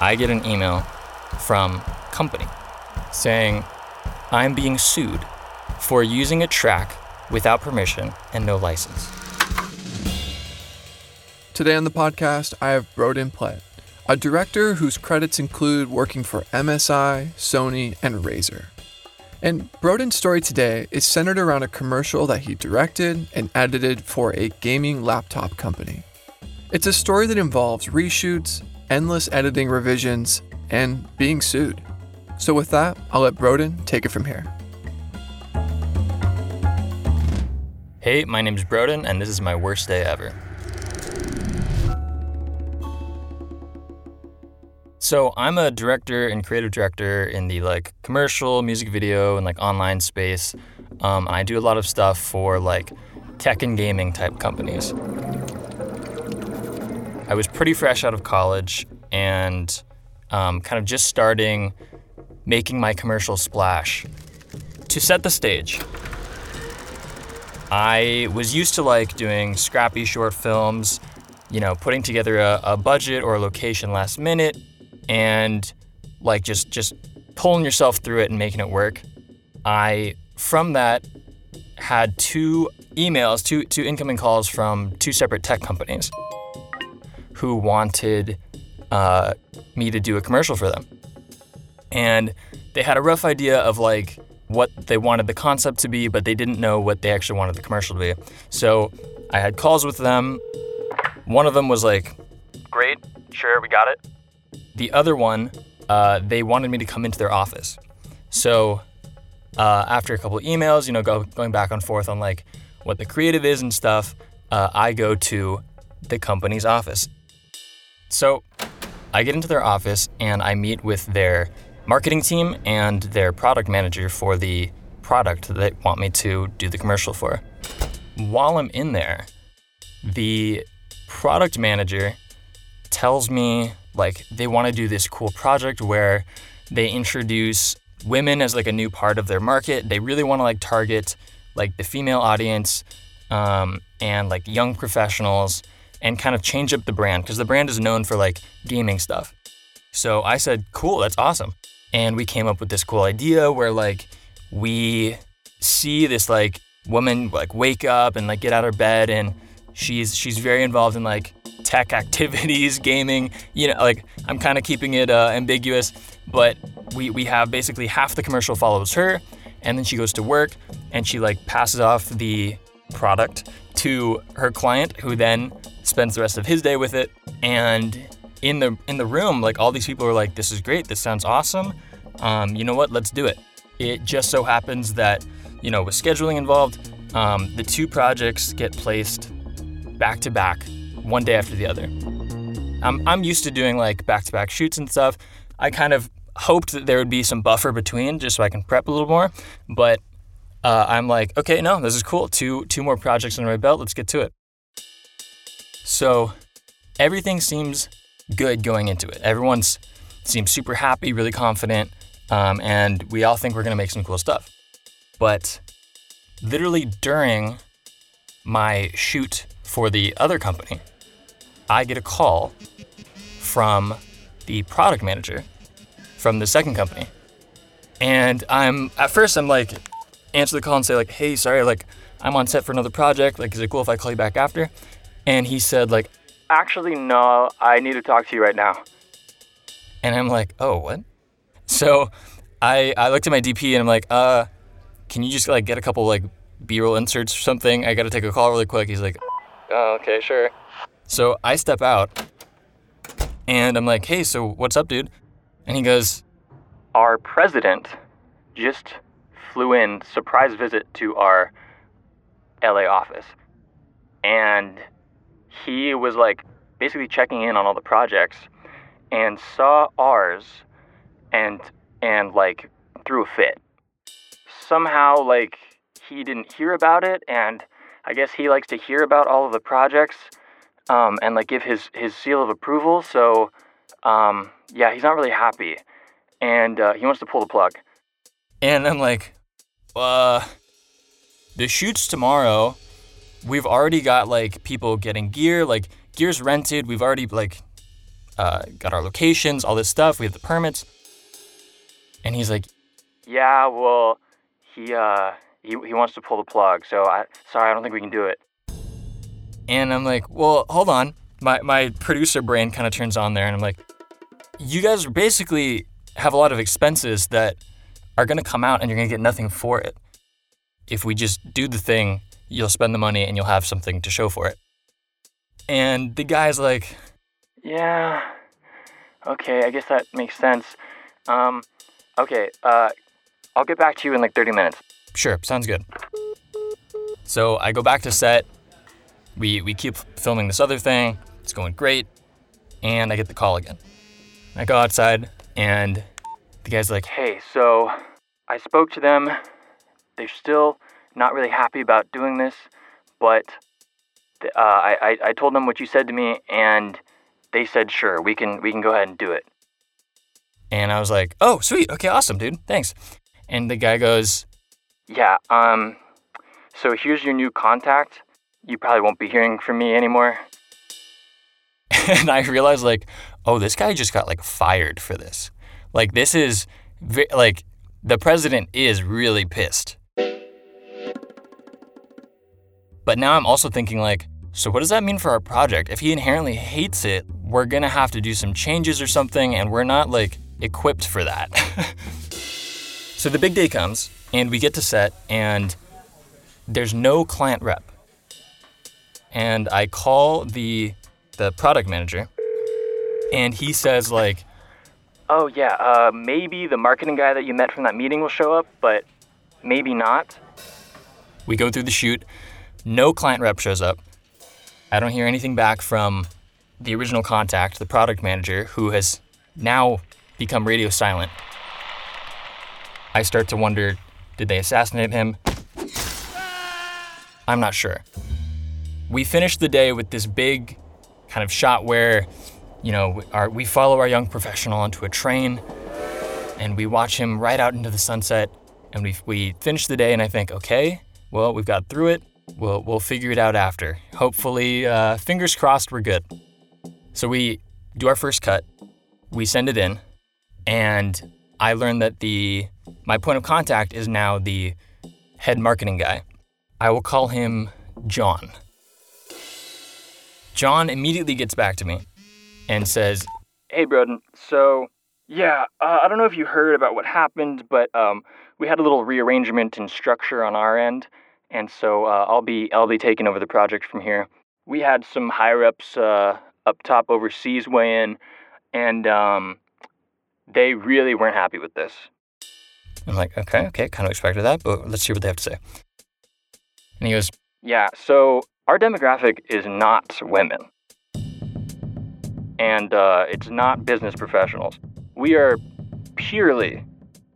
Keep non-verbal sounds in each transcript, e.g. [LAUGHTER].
I get an email from company saying I'm being sued for using a track without permission and no license. Today on the podcast, I have Brodin Plett, a director whose credits include working for MSI, Sony, and Razer. And Brodin's story today is centered around a commercial that he directed and edited for a gaming laptop company. It's a story that involves reshoots, endless editing revisions, and being sued. So, with that, I'll let Brodin take it from here. Hey, my name's Brodin, and this is my worst day ever. So, I'm a director and creative director in the like commercial, music video, and like online space. Um, I do a lot of stuff for like tech and gaming type companies. I was pretty fresh out of college and um, kind of just starting making my commercial splash. To set the stage, I was used to like doing scrappy short films, you know, putting together a, a budget or a location last minute and like just just pulling yourself through it and making it work. I from that had two emails, two two incoming calls from two separate tech companies who wanted uh, me to do a commercial for them. And they had a rough idea of like what they wanted the concept to be, but they didn't know what they actually wanted the commercial to be. So I had calls with them. One of them was like, Great, sure, we got it. The other one, uh, they wanted me to come into their office. So uh, after a couple of emails, you know, go, going back and forth on like what the creative is and stuff, uh, I go to the company's office. So I get into their office and I meet with their marketing team and their product manager for the product that they want me to do the commercial for. While I'm in there, the product manager tells me like they want to do this cool project where they introduce women as like a new part of their market. They really want to like target like the female audience um, and like young professionals and kind of change up the brand because the brand is known for like gaming stuff. So I said, cool, that's awesome. And we came up with this cool idea where like we see this like woman like wake up and like get out of bed and she's she's very involved in like tech activities, [LAUGHS] gaming, you know, like I'm kind of keeping it uh, ambiguous, but we we have basically half the commercial follows her and then she goes to work and she like passes off the product to her client who then spends the rest of his day with it. And in the in the room, like all these people are like, "This is great. This sounds awesome. Um, you know what? Let's do it." It just so happens that you know with scheduling involved, um, the two projects get placed back to back, one day after the other. I'm I'm used to doing like back to back shoots and stuff. I kind of hoped that there would be some buffer between just so I can prep a little more, but uh, I'm like, okay, no, this is cool. Two two more projects under my belt. Let's get to it. So everything seems good going into it. Everyone's seems super happy, really confident, um, and we all think we're gonna make some cool stuff. But literally during my shoot for the other company, I get a call from the product manager from the second company. And I'm at first I'm like answer the call and say like, "Hey, sorry, like I'm on set for another project. Like, is it cool if I call you back after?" And he said, like, actually, no, I need to talk to you right now. And I'm like, oh, what? So I, I looked at my DP and I'm like, uh, can you just like get a couple like B-roll inserts or something? I got to take a call really quick. He's like, oh, okay, sure. So I step out and I'm like, hey, so what's up, dude? And he goes, our president just flew in surprise visit to our LA office. And he was like basically checking in on all the projects and saw ours and and like threw a fit. Somehow like he didn't hear about it and I guess he likes to hear about all of the projects um, and like give his his seal of approval. So um, yeah, he's not really happy and uh, he wants to pull the plug. And I'm like, uh, the shoot's tomorrow we've already got like people getting gear, like gear's rented. We've already like uh, got our locations, all this stuff. We have the permits. And he's like, Yeah, well, he uh, he he wants to pull the plug. So I sorry, I don't think we can do it. And I'm like, Well, hold on. My my producer brain kind of turns on there, and I'm like, You guys basically have a lot of expenses that are gonna come out, and you're gonna get nothing for it. If we just do the thing, you'll spend the money, and you'll have something to show for it. And the guy's like, Yeah, okay, I guess that makes sense. Um, okay, uh, I'll get back to you in like 30 minutes. Sure, sounds good. So I go back to set. We, we keep filming this other thing. It's going great. And I get the call again. I go outside, and the guy's like, Hey, so I spoke to them. They're still not really happy about doing this, but uh, I, I, I told them what you said to me, and they said, Sure, we can, we can go ahead and do it. And I was like, Oh, sweet. Okay, awesome, dude. Thanks. And the guy goes, Yeah, um, so here's your new contact. You probably won't be hearing from me anymore. [LAUGHS] and I realized, like, oh, this guy just got like fired for this. Like, this is like the president is really pissed. But now I'm also thinking, like, so what does that mean for our project? If he inherently hates it, we're gonna have to do some changes or something, and we're not like equipped for that. [LAUGHS] so the big day comes, and we get to set, and there's no client rep. And I call the the product manager, and he says like, "Oh yeah, uh, maybe the marketing guy that you met from that meeting will show up, but maybe not." We go through the shoot. No client rep shows up. I don't hear anything back from the original contact, the product manager, who has now become radio silent. I start to wonder did they assassinate him? I'm not sure. We finish the day with this big kind of shot where, you know, our, we follow our young professional onto a train and we watch him right out into the sunset. And we, we finish the day, and I think, okay, well, we've got through it. We'll, we'll figure it out after. Hopefully, uh, fingers crossed, we're good. So we do our first cut, we send it in, and I learned that the my point of contact is now the head marketing guy. I will call him John. John immediately gets back to me and says, "Hey, Brodin. So, yeah, uh, I don't know if you heard about what happened, but um, we had a little rearrangement in structure on our end, and so uh, I'll be I'll be taking over the project from here. We had some higher ups uh, up top overseas weigh in, and um, they really weren't happy with this. I'm like, okay, okay, kind of expected that, but let's see what they have to say. And he goes, yeah, so our demographic is not women, and uh, it's not business professionals. We are purely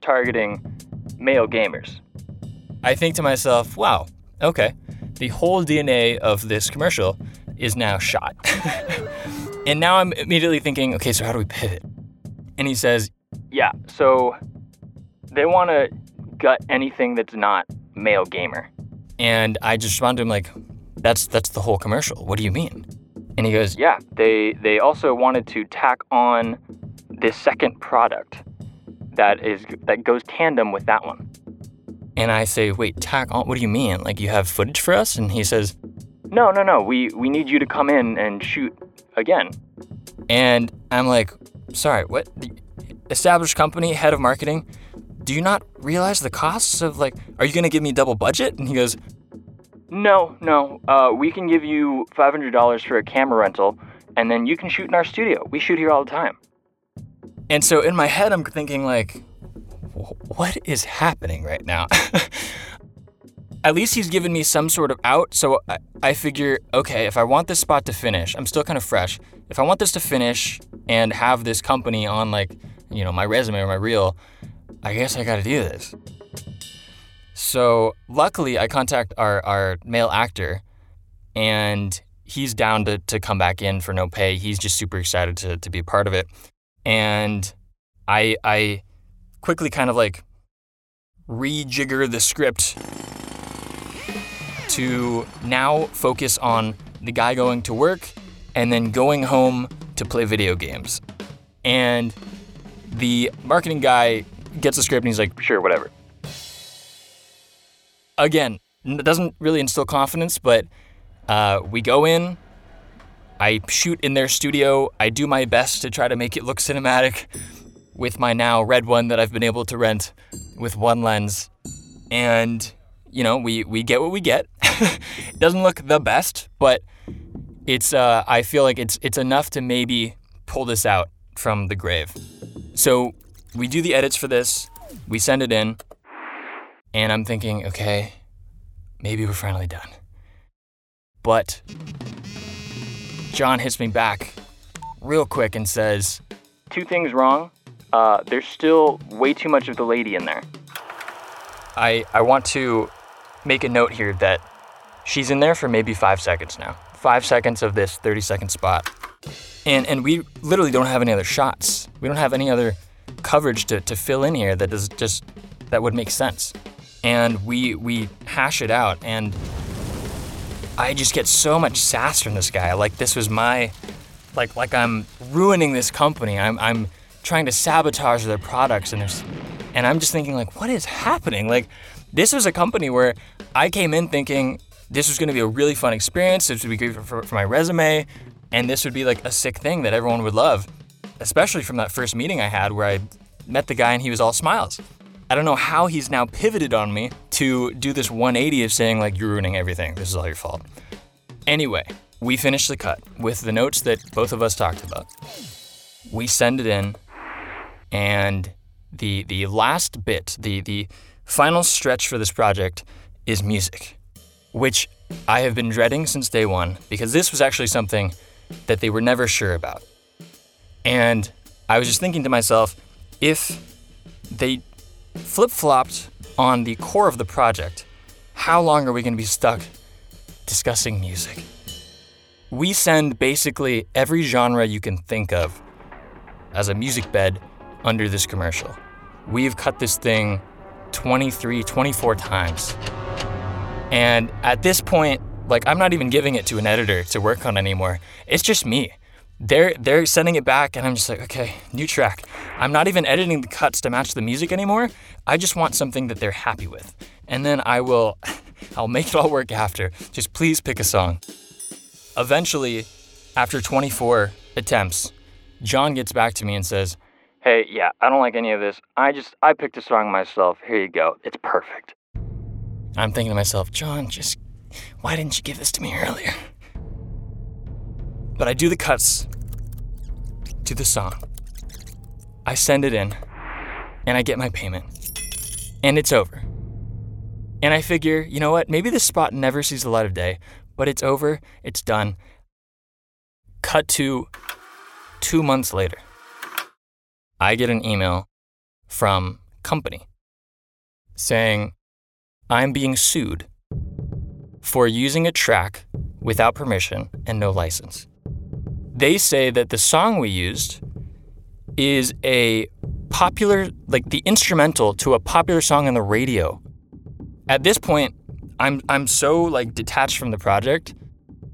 targeting male gamers. I think to myself, wow, okay, the whole DNA of this commercial is now shot. [LAUGHS] and now I'm immediately thinking, okay, so how do we pivot? And he says, yeah, so they want to gut anything that's not male gamer. And I just respond to him like, that's that's the whole commercial. What do you mean? And he goes, yeah, they they also wanted to tack on this second product that is that goes tandem with that one. And I say, wait, tack on? What do you mean? Like you have footage for us? And he says, no, no, no. We we need you to come in and shoot again. And I'm like, sorry, what? The established company, head of marketing. Do you not realize the costs of like? Are you gonna give me double budget? And he goes, no, no. Uh, we can give you five hundred dollars for a camera rental, and then you can shoot in our studio. We shoot here all the time. And so in my head, I'm thinking like, what is happening right now? [LAUGHS] At least he's given me some sort of out, so I, I figure, okay, if I want this spot to finish, I'm still kind of fresh. If I want this to finish and have this company on like, you know, my resume or my reel, I guess I gotta do this. So luckily, I contact our, our male actor, and he's down to, to come back in for no pay. He's just super excited to, to be a part of it. And I, I quickly kind of like rejigger the script to now focus on the guy going to work and then going home to play video games. And the marketing guy gets the script and he's like, sure, whatever. Again, it doesn't really instill confidence, but uh, we go in, I shoot in their studio, I do my best to try to make it look cinematic with my now red one that I've been able to rent with one lens. And, you know, we, we get what we get. [LAUGHS] it doesn't look the best, but it's uh, I feel like it's it's enough to maybe pull this out from the grave. So we do the edits for this, we send it in, and I'm thinking, okay, maybe we're finally done. But John hits me back real quick and says, Two things wrong. Uh, there's still way too much of the lady in there. I, I want to make a note here that she's in there for maybe five seconds now. Five seconds of this 30 second spot. And, and we literally don't have any other shots. We don't have any other coverage to, to fill in here that does just that would make sense. And we we hash it out and I just get so much sass from this guy. Like this was my like like I'm ruining this company. I'm I'm trying to sabotage their products and there's and I'm just thinking like what is happening? Like this was a company where I came in thinking this was going to be a really fun experience. This would be great for, for, for my resume, and this would be like a sick thing that everyone would love especially from that first meeting I had where I met the guy and he was all smiles. I don't know how he's now pivoted on me to do this 180 of saying, like, you're ruining everything. This is all your fault. Anyway, we finish the cut with the notes that both of us talked about. We send it in, and the the last bit, the the final stretch for this project is music, which I have been dreading since day one because this was actually something that they were never sure about. And I was just thinking to myself, if they flip flopped on the core of the project, how long are we going to be stuck discussing music? We send basically every genre you can think of as a music bed under this commercial. We've cut this thing 23, 24 times. And at this point, like, I'm not even giving it to an editor to work on anymore. It's just me they're they're sending it back and I'm just like, okay, new track. I'm not even editing the cuts to match the music anymore. I just want something that they're happy with. And then I will [LAUGHS] I'll make it all work after. Just please pick a song. Eventually, after 24 attempts, John gets back to me and says, "Hey, yeah, I don't like any of this. I just I picked a song myself. Here you go. It's perfect." I'm thinking to myself, "John, just why didn't you give this to me earlier?" But I do the cuts to the song. I send it in, and I get my payment. And it's over. And I figure, you know what? Maybe this spot never sees the light of day, but it's over, it's done. Cut to two months later. I get an email from company saying I'm being sued for using a track without permission and no license. They say that the song we used is a popular, like the instrumental to a popular song on the radio. At this point, I'm I'm so like detached from the project.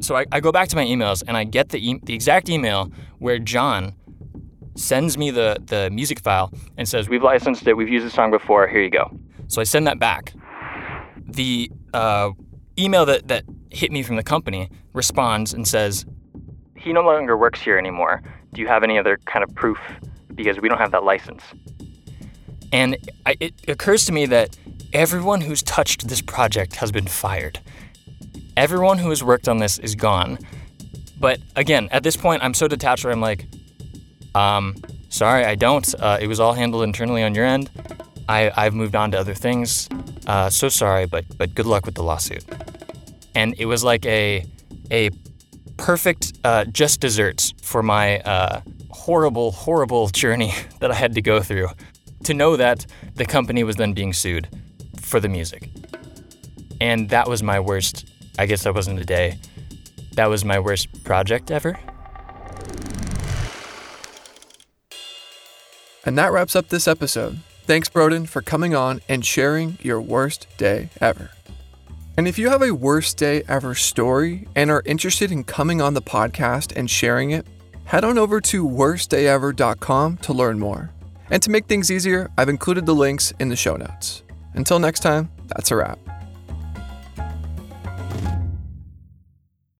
So I, I go back to my emails and I get the e- the exact email where John sends me the the music file and says we've licensed it, we've used the song before. Here you go. So I send that back. The uh, email that that hit me from the company responds and says he no longer works here anymore. Do you have any other kind of proof? Because we don't have that license. And I, it occurs to me that everyone who's touched this project has been fired. Everyone who has worked on this is gone. But again, at this point, I'm so detached where I'm like, um, sorry, I don't. Uh, it was all handled internally on your end. I, I've moved on to other things. Uh, so sorry, but but good luck with the lawsuit. And it was like a a perfect uh, just desserts for my uh, horrible, horrible journey [LAUGHS] that I had to go through to know that the company was then being sued for the music. And that was my worst, I guess that wasn't a day, that was my worst project ever. And that wraps up this episode. Thanks, Brodin, for coming on and sharing your worst day ever. And if you have a worst day ever story and are interested in coming on the podcast and sharing it, head on over to worstdayever.com to learn more. And to make things easier, I've included the links in the show notes. Until next time, that's a wrap.